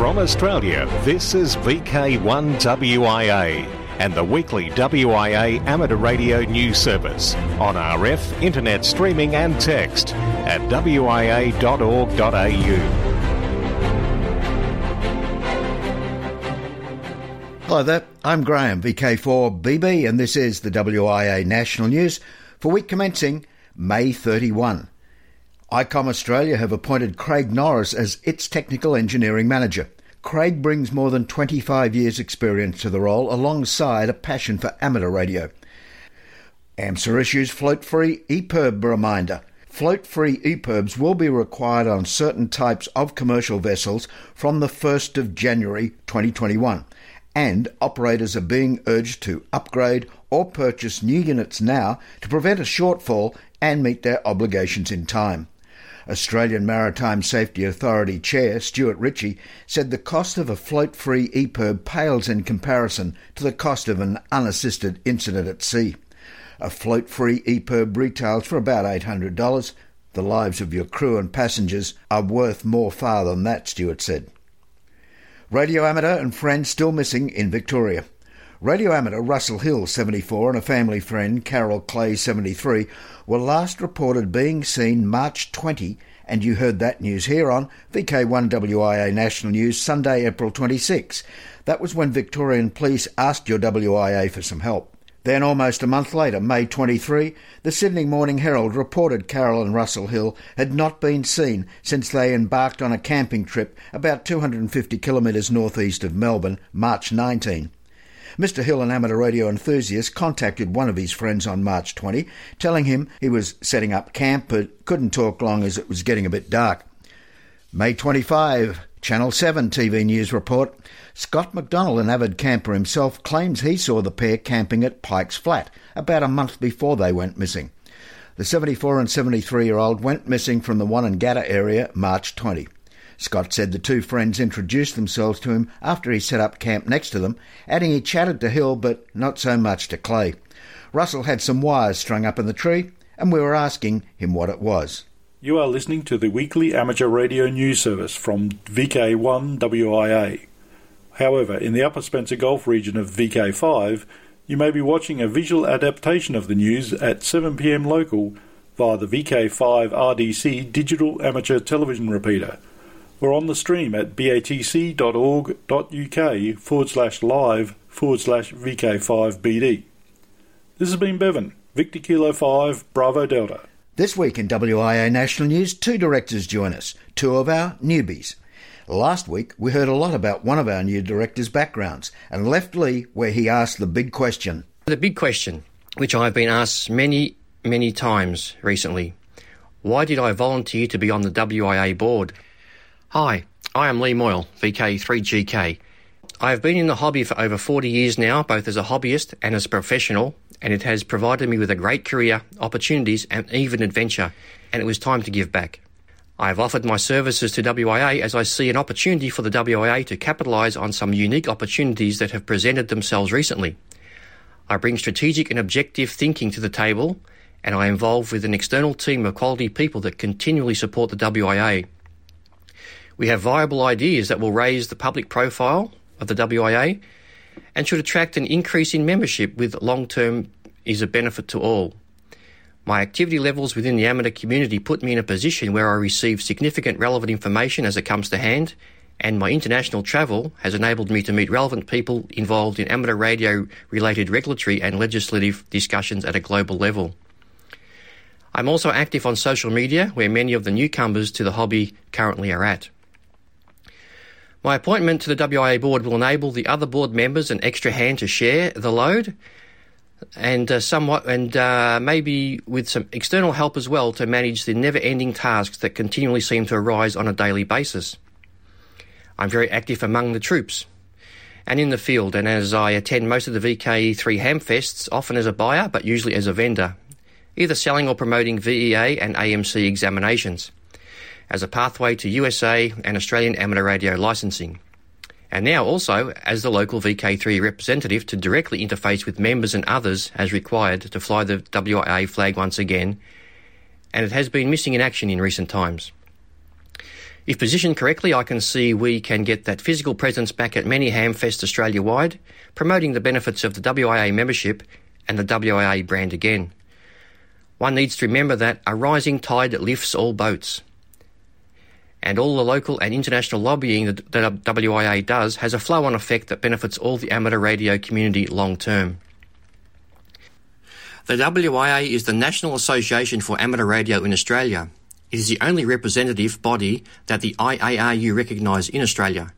From Australia, this is VK1WIA and the weekly WIA amateur radio news service on RF, internet streaming and text at wia.org.au. Hello there, I'm Graham, VK4BB, and this is the WIA National News for week commencing May 31. ICOM Australia have appointed Craig Norris as its technical engineering manager. Craig brings more than 25 years' experience to the role alongside a passion for amateur radio. AMSA issues float free EPIRB reminder. Float free EPIRBs will be required on certain types of commercial vessels from the 1st of January 2021, and operators are being urged to upgrade or purchase new units now to prevent a shortfall and meet their obligations in time. Australian Maritime Safety Authority Chair Stuart Ritchie said the cost of a float free EPIRB pales in comparison to the cost of an unassisted incident at sea. A float free EPIRB retails for about $800. The lives of your crew and passengers are worth more far than that, Stuart said. Radio amateur and friend still missing in Victoria. Radio amateur Russell Hill, 74, and a family friend, Carol Clay, 73, were last reported being seen March 20, and you heard that news here on VK1WIA National News, Sunday, April 26. That was when Victorian police asked your WIA for some help. Then, almost a month later, May 23, the Sydney Morning Herald reported Carol and Russell Hill had not been seen since they embarked on a camping trip about 250 kilometres northeast of Melbourne, March 19. Mr. Hill, an amateur radio enthusiast, contacted one of his friends on March 20, telling him he was setting up camp but couldn't talk long as it was getting a bit dark. May 25, Channel 7 TV News report. Scott McDonald, an avid camper himself, claims he saw the pair camping at Pikes Flat about a month before they went missing. The 74 and 73 year old went missing from the Wonnangatta area March 20. Scott said the two friends introduced themselves to him after he set up camp next to them, adding he chatted to Hill but not so much to Clay. Russell had some wires strung up in the tree, and we were asking him what it was. You are listening to the weekly amateur radio news service from VK1WIA. However, in the Upper Spencer Gulf region of VK5, you may be watching a visual adaptation of the news at 7pm local via the VK5 RDC digital amateur television repeater or on the stream at batc.org.uk forward slash live forward slash VK5BD. This has been Bevan, Victor Kilo 5, Bravo Delta. This week in WIA National News, two directors join us, two of our newbies. Last week, we heard a lot about one of our new directors' backgrounds and left Lee where he asked the big question. The big question, which I've been asked many, many times recently why did I volunteer to be on the WIA board? Hi, I am Lee Moyle, VK3GK. I have been in the hobby for over 40 years now, both as a hobbyist and as a professional, and it has provided me with a great career, opportunities, and even adventure, and it was time to give back. I have offered my services to WIA as I see an opportunity for the WIA to capitalise on some unique opportunities that have presented themselves recently. I bring strategic and objective thinking to the table, and I am involved with an external team of quality people that continually support the WIA. We have viable ideas that will raise the public profile of the WIA and should attract an increase in membership with long term is a benefit to all. My activity levels within the amateur community put me in a position where I receive significant relevant information as it comes to hand, and my international travel has enabled me to meet relevant people involved in amateur radio related regulatory and legislative discussions at a global level. I'm also active on social media, where many of the newcomers to the hobby currently are at. My appointment to the WIA board will enable the other board members an extra hand to share the load and uh, somewhat and uh, maybe with some external help as well to manage the never-ending tasks that continually seem to arise on a daily basis. I'm very active among the troops and in the field and as I attend most of the VK3 Hamfests, often as a buyer but usually as a vendor, either selling or promoting VEA and AMC examinations as a pathway to USA and Australian amateur radio licensing. And now also as the local VK3 representative to directly interface with members and others as required to fly the WIA flag once again, and it has been missing in action in recent times. If positioned correctly, I can see we can get that physical presence back at many Hamfests Australia wide, promoting the benefits of the WIA membership and the WIA brand again. One needs to remember that a rising tide lifts all boats. And all the local and international lobbying that WIA does has a flow on effect that benefits all the amateur radio community long term. The WIA is the National Association for Amateur Radio in Australia. It is the only representative body that the IARU recognise in Australia.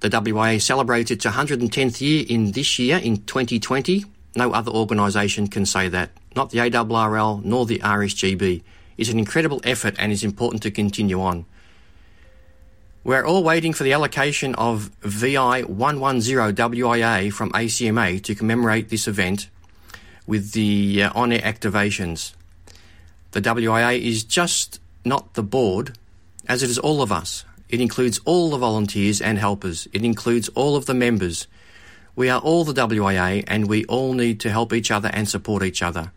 The WIA celebrates its 110th year in this year in 2020. No other organisation can say that, not the ARRL nor the RSGB. It's an incredible effort and is important to continue on. We're all waiting for the allocation of VI 110 WIA from ACMA to commemorate this event with the uh, on air activations. The WIA is just not the board, as it is all of us. It includes all the volunteers and helpers. It includes all of the members. We are all the WIA and we all need to help each other and support each other.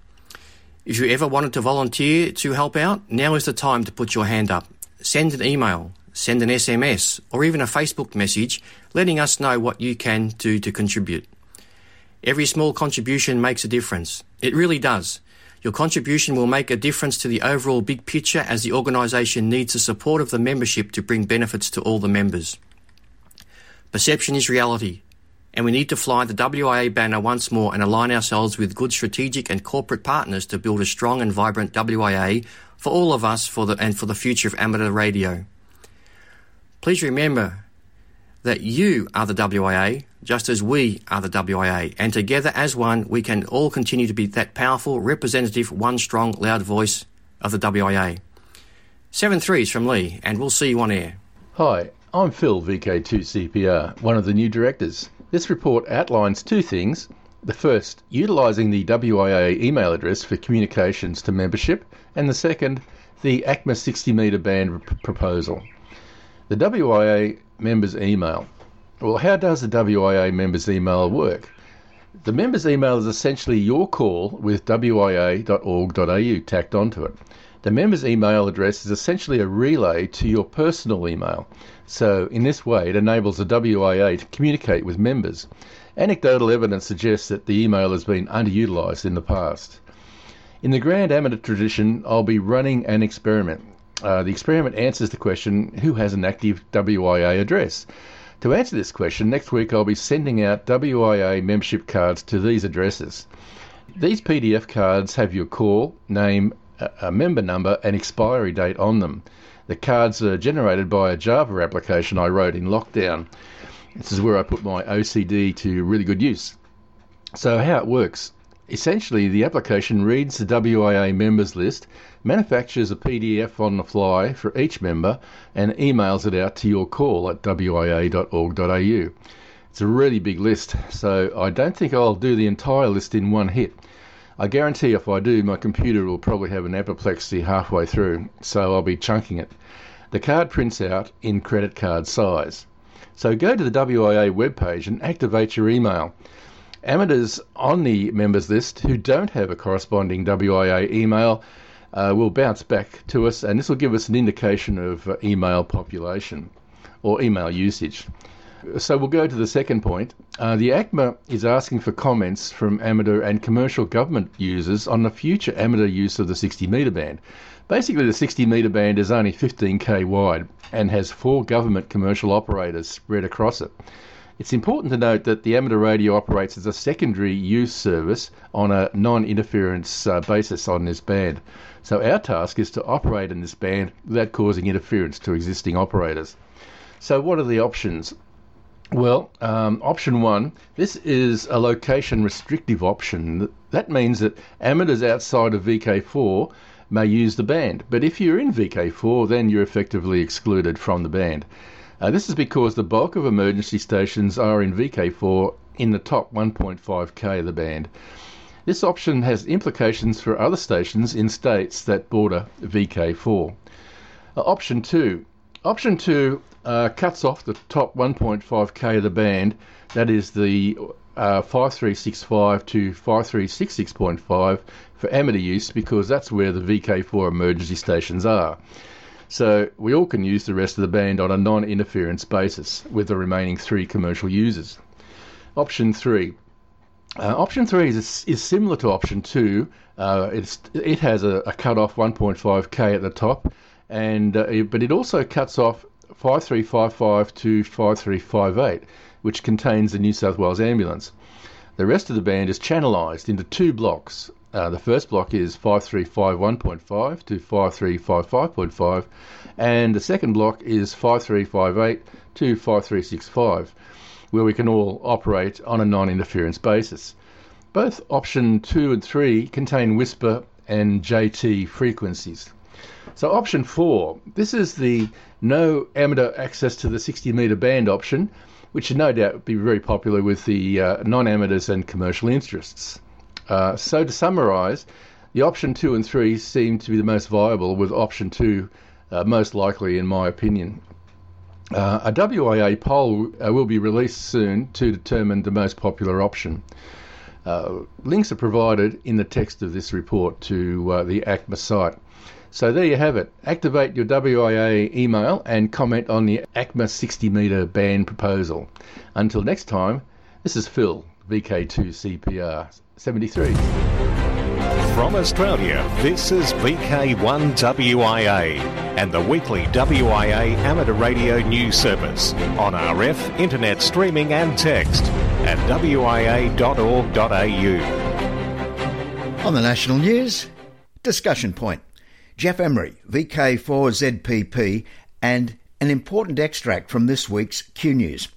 If you ever wanted to volunteer to help out, now is the time to put your hand up. Send an email, send an SMS, or even a Facebook message letting us know what you can do to contribute. Every small contribution makes a difference. It really does. Your contribution will make a difference to the overall big picture as the organisation needs the support of the membership to bring benefits to all the members. Perception is reality, and we need to fly the WIA banner once more and align ourselves with good strategic and corporate partners to build a strong and vibrant WIA for all of us for the, and for the future of amateur radio. Please remember that you are the WIA, just as we are the WIA, and together as one, we can all continue to be that powerful, representative, one strong, loud voice of the WIA. Seven threes from Lee, and we'll see you on air. Hi, I'm Phil, VK2CPR, one of the new directors. This report outlines two things. The first, utilising the WIA email address for communications to membership, and the second, the ACMA 60 metre band proposal. The WIA members email. Well, how does the WIA members email work? The members email is essentially your call with wia.org.au tacked onto it. The members email address is essentially a relay to your personal email. So, in this way, it enables the WIA to communicate with members. Anecdotal evidence suggests that the email has been underutilised in the past. In the grand amateur tradition, I'll be running an experiment. Uh, the experiment answers the question who has an active WIA address? To answer this question, next week I'll be sending out WIA membership cards to these addresses. These PDF cards have your call, name, a member number, and expiry date on them. The cards are generated by a Java application I wrote in lockdown. This is where I put my OCD to really good use. So, how it works essentially, the application reads the WIA members list manufactures a PDF on the fly for each member and emails it out to your call at wia.org.au. It's a really big list, so I don't think I'll do the entire list in one hit. I guarantee if I do, my computer will probably have an apoplexy halfway through, so I'll be chunking it. The card prints out in credit card size. So go to the WIA webpage and activate your email. Amateurs on the members list who don't have a corresponding WIA email uh, will bounce back to us, and this will give us an indication of uh, email population or email usage. So we'll go to the second point. Uh, the ACMA is asking for comments from amateur and commercial government users on the future amateur use of the 60 metre band. Basically, the 60 metre band is only 15k wide and has four government commercial operators spread across it. It's important to note that the amateur radio operates as a secondary use service on a non interference uh, basis on this band. So our task is to operate in this band without causing interference to existing operators. So what are the options? Well, um, option one, this is a location restrictive option. That means that amateurs outside of VK4 may use the band, but if you're in VK4, then you're effectively excluded from the band. Uh, this is because the bulk of emergency stations are in VK4 in the top 1.5k of the band. This option has implications for other stations in states that border VK4. Uh, option 2. Option 2 uh, cuts off the top 1.5k of the band, that is the uh, 5365 to 5366.5 for amateur use because that's where the VK4 emergency stations are. So we all can use the rest of the band on a non interference basis with the remaining three commercial users. Option three. Uh, option three is, is similar to option two. Uh, it has a, a cut-off 1.5k at the top, and uh, but it also cuts off 5355 to 5358, which contains the New South Wales ambulance. The rest of the band is channelized into two blocks. Uh, the first block is 5351.5 to 5355.5, and the second block is 5358 to 5365 where we can all operate on a non-interference basis. Both option 2 and 3 contain WSPR and JT frequencies. So option 4, this is the no amateur access to the 60 metre band option, which should no doubt be very popular with the uh, non-amateurs and commercial interests. Uh, so to summarise, the option 2 and 3 seem to be the most viable, with option 2 uh, most likely in my opinion. Uh, a WIA poll uh, will be released soon to determine the most popular option. Uh, links are provided in the text of this report to the ACMA site. So there you have it. Activate your WIA email and comment on the ACMA 60 metre band proposal. Until next time, this is Phil, VK2CPR 73. From Australia, this is VK1WIA and the weekly WIA amateur radio news service on RF, internet streaming and text at wia.org.au. On the national news, discussion point. Jeff Emery, VK4ZPP, and an important extract from this week's Q News.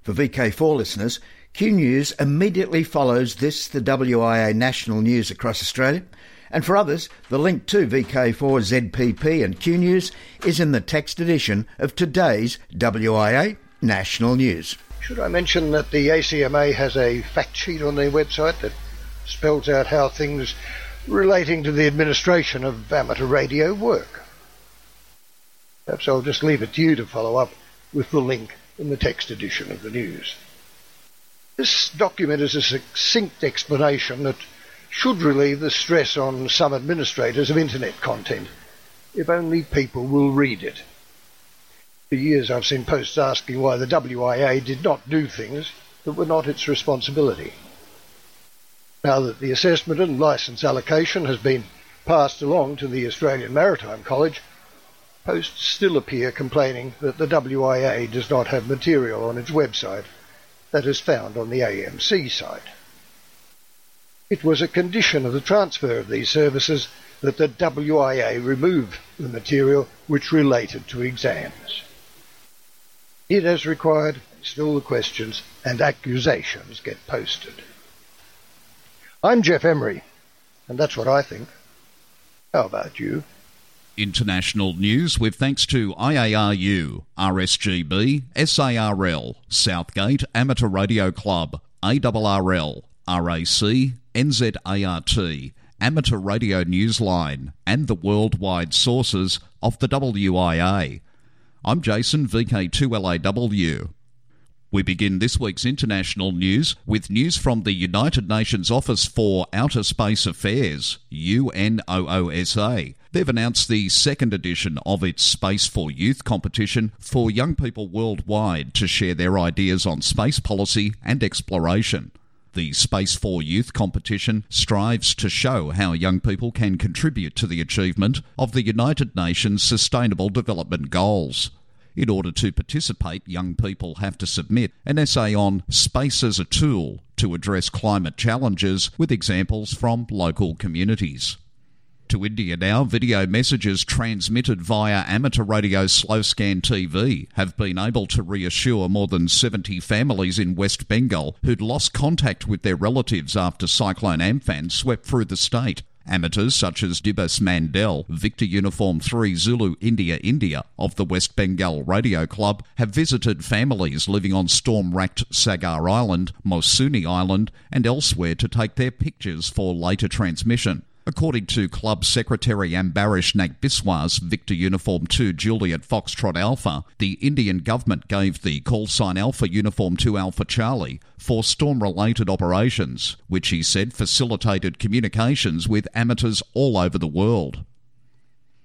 For VK4 listeners, Q News immediately follows this, the WIA national news across Australia. And for others, the link to VK4ZPP and Q News is in the text edition of today's WIA national news. Should I mention that the ACMA has a fact sheet on their website that spells out how things relating to the administration of amateur radio work? Perhaps I'll just leave it to you to follow up with the link in the text edition of the news. This document is a succinct explanation that should relieve the stress on some administrators of internet content, if only people will read it. For years I've seen posts asking why the WIA did not do things that were not its responsibility. Now that the assessment and licence allocation has been passed along to the Australian Maritime College, posts still appear complaining that the WIA does not have material on its website that is found on the AMC site. It was a condition of the transfer of these services that the WIA remove the material which related to exams. It as required, still the questions and accusations get posted. I'm Jeff Emery, and that's what I think. How about you? International news with thanks to IARU, RSGB, SARL, Southgate Amateur Radio Club, ARRL, RAC, NZART, Amateur Radio Newsline, and the worldwide sources of the WIA. I'm Jason, VK2LAW. We begin this week's international news with news from the United Nations Office for Outer Space Affairs, UNOOSA. They've announced the second edition of its Space for Youth competition for young people worldwide to share their ideas on space policy and exploration. The Space for Youth competition strives to show how young people can contribute to the achievement of the United Nations Sustainable Development Goals. In order to participate, young people have to submit an essay on space as a tool to address climate challenges with examples from local communities. To India now, video messages transmitted via amateur radio slow scan TV have been able to reassure more than 70 families in West Bengal who'd lost contact with their relatives after Cyclone Amphan swept through the state. Amateurs such as Dibas Mandel, Victor Uniform 3 Zulu India India of the West Bengal Radio Club have visited families living on storm racked Sagar Island, Mousuni Island, and elsewhere to take their pictures for later transmission. According to Club Secretary Ambarish Nagbiswas, Victor Uniform 2 Juliet Foxtrot Alpha, the Indian government gave the call sign Alpha Uniform 2 Alpha Charlie for storm related operations, which he said facilitated communications with amateurs all over the world.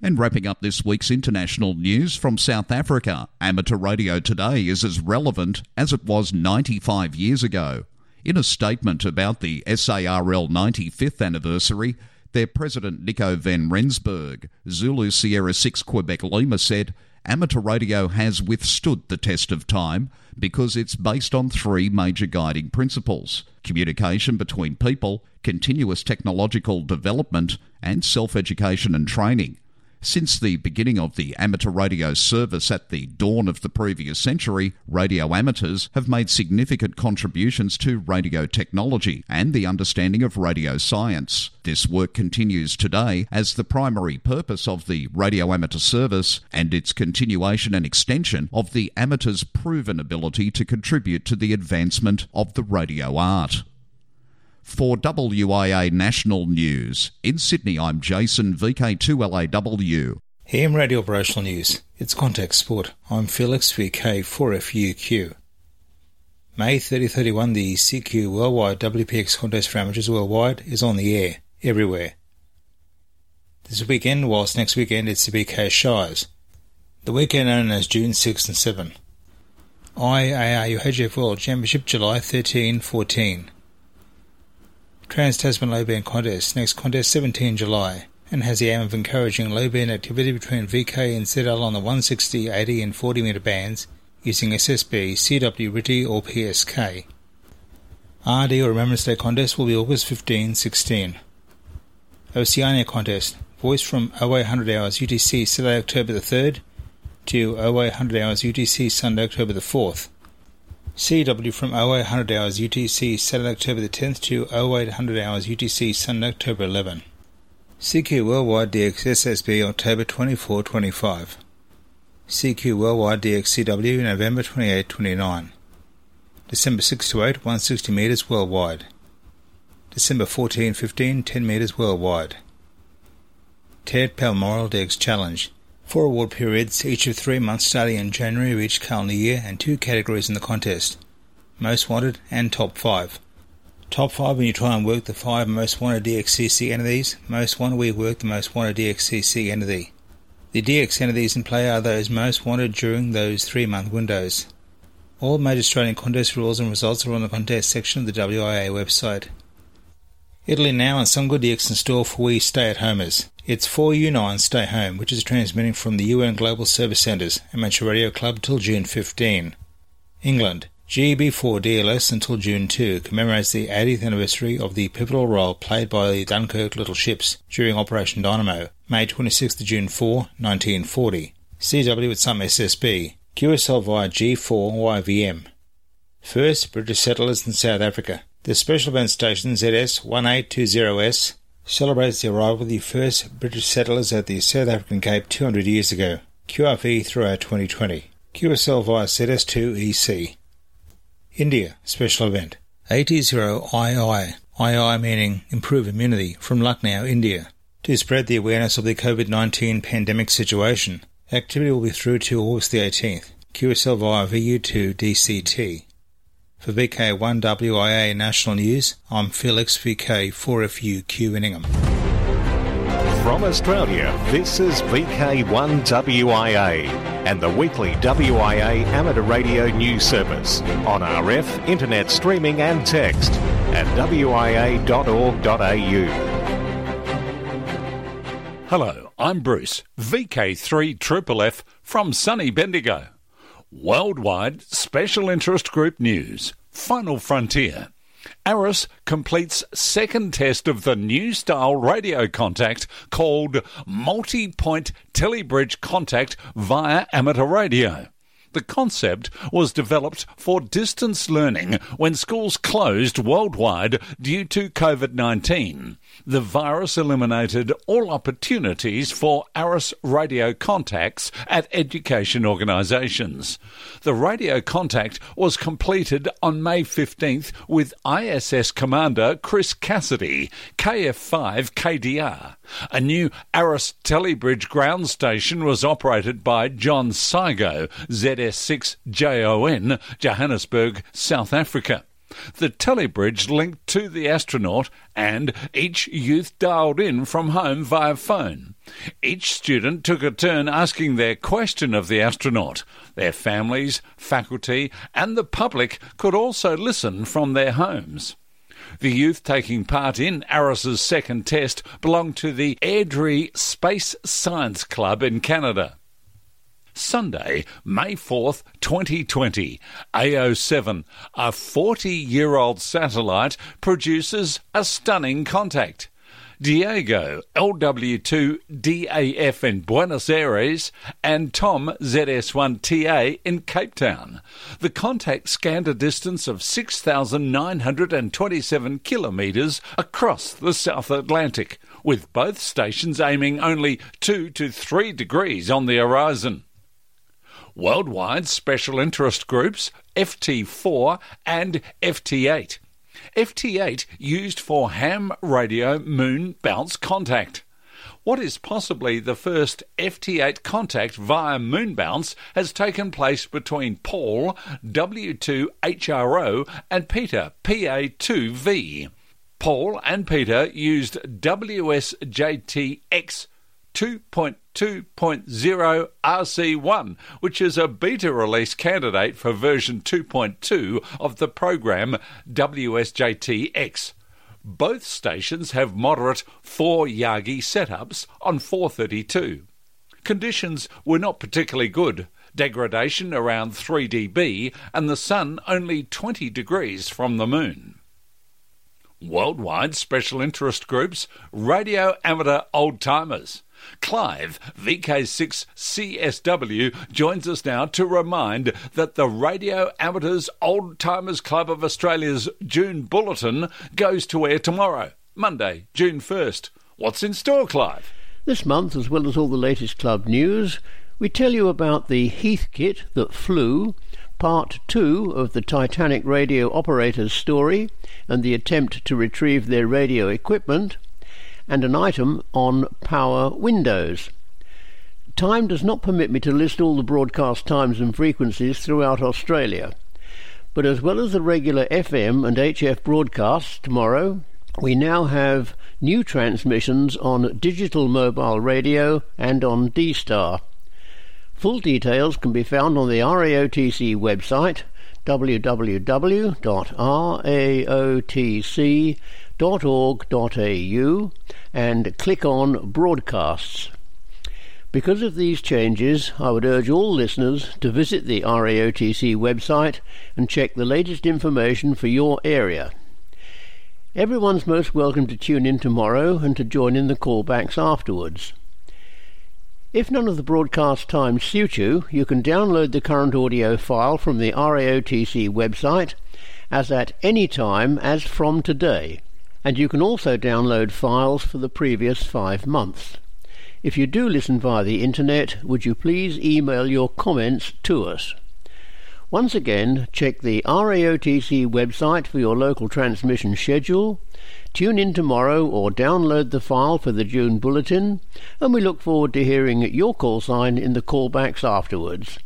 And wrapping up this week's international news from South Africa, amateur radio today is as relevant as it was 95 years ago. In a statement about the SARL 95th anniversary, their president Nico van Rensburg, Zulu Sierra 6 Quebec Lima said, Amateur radio has withstood the test of time because it's based on three major guiding principles communication between people, continuous technological development, and self education and training. Since the beginning of the amateur radio service at the dawn of the previous century, radio amateurs have made significant contributions to radio technology and the understanding of radio science. This work continues today as the primary purpose of the radio amateur service and its continuation and extension of the amateur's proven ability to contribute to the advancement of the radio art. For WIA National News, in Sydney, I'm Jason, VK2LAW. AM Radio Operational News. It's Contact Sport. I'm Felix, VK4FUQ. May 3031, the CQ Worldwide WPX Contest for Amateurs Worldwide is on the air, everywhere. This weekend, whilst next weekend it's the VK Shires. The weekend known as June 6 and 7. IARUHF World Championship July 13 14. Trans Tasman Low Band Contest, next contest 17 July, and has the aim of encouraging low band activity between VK and ZL on the 160, 80, and 40 metre bands using SSB, CW, RTTY, or PSK. RD or Remembrance Day Contest will be August 15 16. Oceania Contest, voice from 0800 hours UTC Saturday, October the 3rd to 0800 hours UTC Sunday, October the 4th. CW from 0800 hours UTC Saturday, October the 10th to 0800 hours UTC Sunday, October 11. CQ Worldwide DX SSB October 24 25. CQ Worldwide DX CW November 28 29. December 6 to 8 160 metres worldwide. December 14 15 10 metres worldwide. Ted Palmoral DX Challenge Four award periods, each of three months starting in January of each calendar year, and two categories in the contest Most Wanted and Top 5. Top 5 when you try and work the 5 most wanted DXCC entities, most wanted we work the most wanted DXCC entity. The DX entities in play are those most wanted during those three month windows. All major Australian contest rules and results are on the contest section of the WIA website. Italy now and some good DX in store for we stay at homers. It's 4U9 Stay Home, which is transmitting from the UN Global Service Centres, Amateur Radio Club till June 15. England, GB4 DLS until June 2 commemorates the 80th anniversary of the pivotal role played by the Dunkirk Little Ships during Operation Dynamo, May 26 to June 4, 1940. CW with some SSB, QSL via G4 YVM. First, British settlers in South Africa. The special event station ZS 1820S celebrates the arrival of the first British settlers at the South African Cape 200 years ago. QRV throughout 2020. QSL via ZS2EC. India special event. AT0II. II meaning improve immunity from Lucknow, India. To spread the awareness of the COVID-19 pandemic situation. Activity will be through to August the 18th. QSL via VU2 DCT. For VK1WIA National News, I'm Felix VK4FUQ Inningham. From Australia, this is VK1WIA and the weekly WIA amateur radio news service on RF, internet streaming and text at wia.org.au. Hello, I'm Bruce, VK3FFF from sunny Bendigo. Worldwide Special Interest Group News. Final Frontier. ARISS completes second test of the new style radio contact called multi-point telebridge contact via amateur radio. The concept was developed for distance learning when schools closed worldwide due to COVID 19. The virus eliminated all opportunities for ARISS radio contacts at education organisations. The radio contact was completed on May 15th with ISS Commander Chris Cassidy, KF5 KDR. A new ARISS Telebridge ground station was operated by John Saigo, ZS6JON, Johannesburg, South Africa. The telebridge linked to the astronaut, and each youth dialed in from home via phone. Each student took a turn asking their question of the astronaut. Their families, faculty, and the public could also listen from their homes. The youth taking part in ARISS's second test belonged to the Airdrie Space Science Club in Canada. Sunday, May 4th, 2020, AO7, a 40 year old satellite, produces a stunning contact. Diego LW2DAF in Buenos Aires and Tom ZS1TA in Cape Town. The contact scanned a distance of 6,927 kilometres across the South Atlantic, with both stations aiming only 2 to 3 degrees on the horizon. Worldwide Special Interest Groups, FT4 and FT8 FT8 used for ham radio moon bounce contact. What is possibly the first FT8 contact via moon bounce has taken place between Paul W2HRO and Peter PA2V. Paul and Peter used WSJTX 2.2.0 RC1, which is a beta release candidate for version 2.2 of the program WSJTX. Both stations have moderate 4 Yagi setups on 432. Conditions were not particularly good. Degradation around 3 dB and the sun only 20 degrees from the moon. Worldwide special interest groups, radio amateur old timers. Clive, VK6CSW, joins us now to remind that the Radio Amateurs Old Timers Club of Australia's June Bulletin goes to air tomorrow, Monday, June 1st. What's in store, Clive? This month, as well as all the latest club news, we tell you about the Heathkit that flew, part two of the Titanic radio operator's story and the attempt to retrieve their radio equipment, and an item on power windows. Time does not permit me to list all the broadcast times and frequencies throughout Australia, but as well as the regular FM and HF broadcasts tomorrow, we now have new transmissions on digital mobile radio and on D-Star. Full details can be found on the RAOTC website www.raotc.org.au and click on Broadcasts. Because of these changes, I would urge all listeners to visit the RAOTC website and check the latest information for your area. Everyone's most welcome to tune in tomorrow and to join in the callbacks afterwards. If none of the broadcast times suit you, you can download the current audio file from the RAOTC website as at any time as from today, and you can also download files for the previous five months. If you do listen via the internet, would you please email your comments to us? Once again, check the RAOTC website for your local transmission schedule Tune in tomorrow or download the file for the June Bulletin, and we look forward to hearing your call sign in the callbacks afterwards.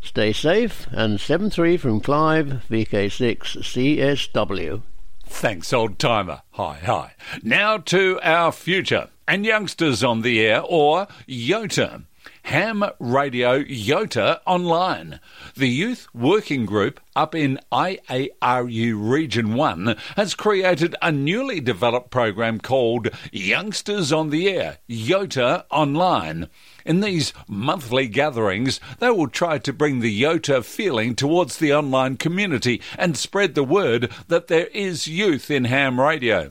Stay safe, and 7-3 from Clive, VK6CSW. Thanks, old timer. Hi, hi. Now to our future. And youngsters on the air, or YOTA. Ham Radio YOTA Online. The Youth Working Group up in IARU Region 1 has created a newly developed program called Youngsters on the Air YOTA Online. In these monthly gatherings, they will try to bring the YOTA feeling towards the online community and spread the word that there is youth in ham radio.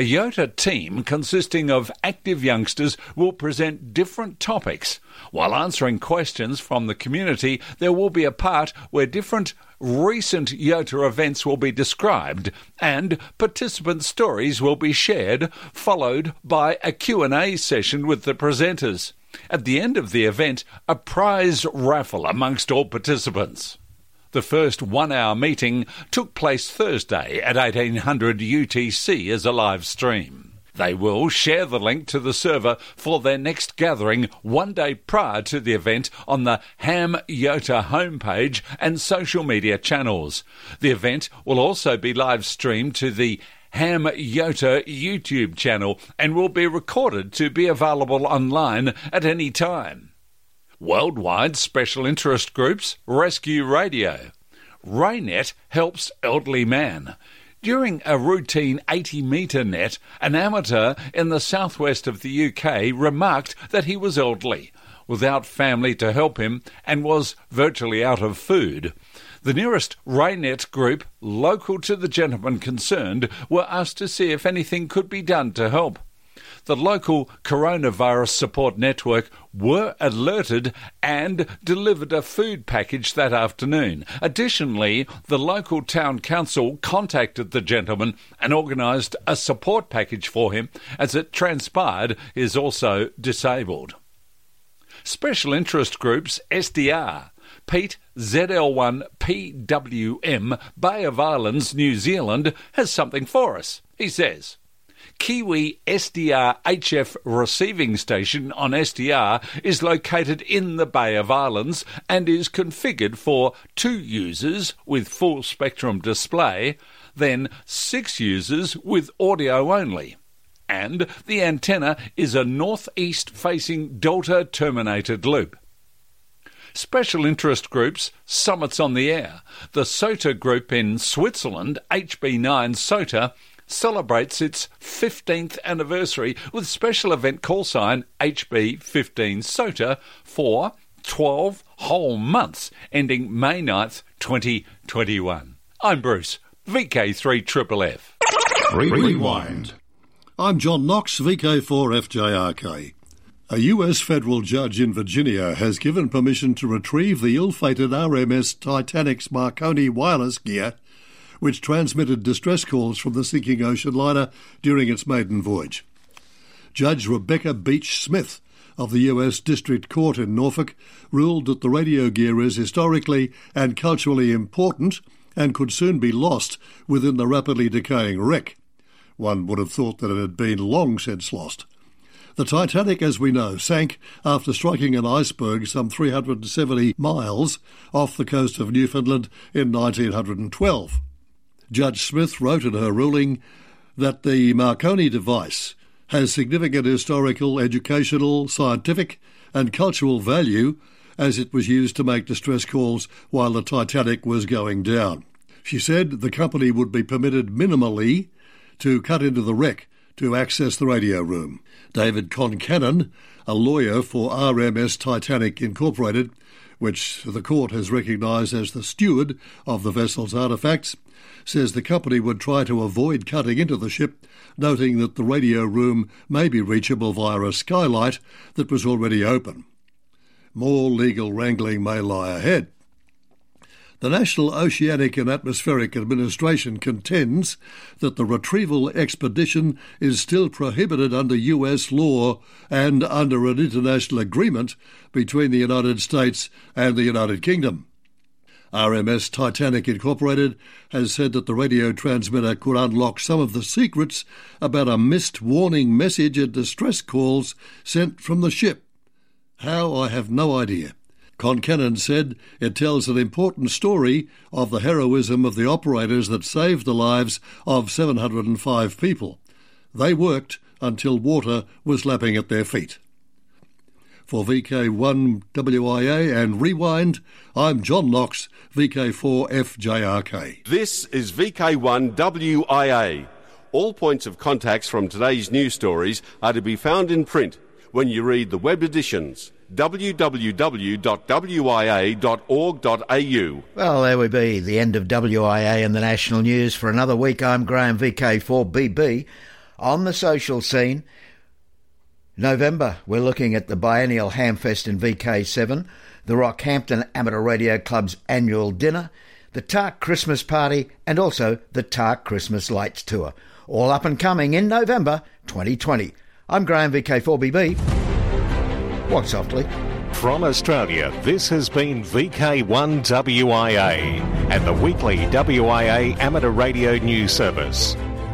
A YOTA team consisting of active youngsters will present different topics. While answering questions from the community, there will be a part where different recent YOTA events will be described and participant stories will be shared, followed by a Q&A session with the presenters. At the end of the event, a prize raffle amongst all participants. The first one hour meeting took place Thursday at 1800 UTC as a live stream. They will share the link to the server for their next gathering one day prior to the event on the Ham Yota homepage and social media channels. The event will also be live streamed to the Ham Yota YouTube channel and will be recorded to be available online at any time. Worldwide Special Interest Groups Rescue Radio. Raynet helps elderly man. During a routine 80 metre net, an amateur in the southwest of the UK remarked that he was elderly, without family to help him, and was virtually out of food. The nearest Raynet group, local to the gentleman concerned, were asked to see if anything could be done to help the local coronavirus support network were alerted and delivered a food package that afternoon. Additionally, the local town council contacted the gentleman and organised a support package for him, as it transpired is also disabled. Special interest groups SDR Pete ZL1 PWM Bay of Islands, New Zealand has something for us. He says. Kiwi SDR HF receiving station on SDR is located in the Bay of Islands and is configured for two users with full spectrum display, then six users with audio only. And the antenna is a northeast facing delta terminated loop. Special interest groups, Summits on the Air. The SOTA group in Switzerland, HB9 SOTA, celebrates its 15th anniversary with special event call sign HB15 SOTA for 12 whole months ending May 9th, 2021. I'm Bruce, VK3FFF. Rewind. I'm John Knox, VK4FJRK. A US federal judge in Virginia has given permission to retrieve the ill fated RMS Titanic's Marconi wireless gear which transmitted distress calls from the sinking ocean liner during its maiden voyage. Judge Rebecca Beach Smith of the US District Court in Norfolk ruled that the radio gear is historically and culturally important and could soon be lost within the rapidly decaying wreck. One would have thought that it had been long since lost. The Titanic, as we know, sank after striking an iceberg some 370 miles off the coast of Newfoundland in 1912. Judge Smith wrote in her ruling that the Marconi device has significant historical, educational, scientific, and cultural value as it was used to make distress calls while the Titanic was going down. She said the company would be permitted minimally to cut into the wreck to access the radio room. David Concannon, a lawyer for RMS Titanic Incorporated, which the court has recognised as the steward of the vessel's artefacts, says the company would try to avoid cutting into the ship, noting that the radio room may be reachable via a skylight that was already open. More legal wrangling may lie ahead. The National Oceanic and Atmospheric Administration contends that the retrieval expedition is still prohibited under US law and under an international agreement between the United States and the United Kingdom. RMS Titanic Incorporated has said that the radio transmitter could unlock some of the secrets about a missed warning message and distress calls sent from the ship. How, I have no idea. Concannon said it tells an important story of the heroism of the operators that saved the lives of 705 people. They worked until water was lapping at their feet. For VK1WIA and Rewind, I'm John Knox, VK4FJRK. This is VK1WIA. All points of contacts from today's news stories are to be found in print when you read the web editions www.wia.org.au. Well, there we be, the end of WIA and the national news. For another week, I'm Graham VK4BB. On the social scene, November, we're looking at the biennial Hamfest in VK7, the Rockhampton Amateur Radio Club's annual dinner, the TARC Christmas party, and also the TARC Christmas Lights Tour. All up and coming in November 2020. I'm Graham VK4BB. Walk softly. From Australia, this has been VK1WIA and the weekly WIA amateur radio news service.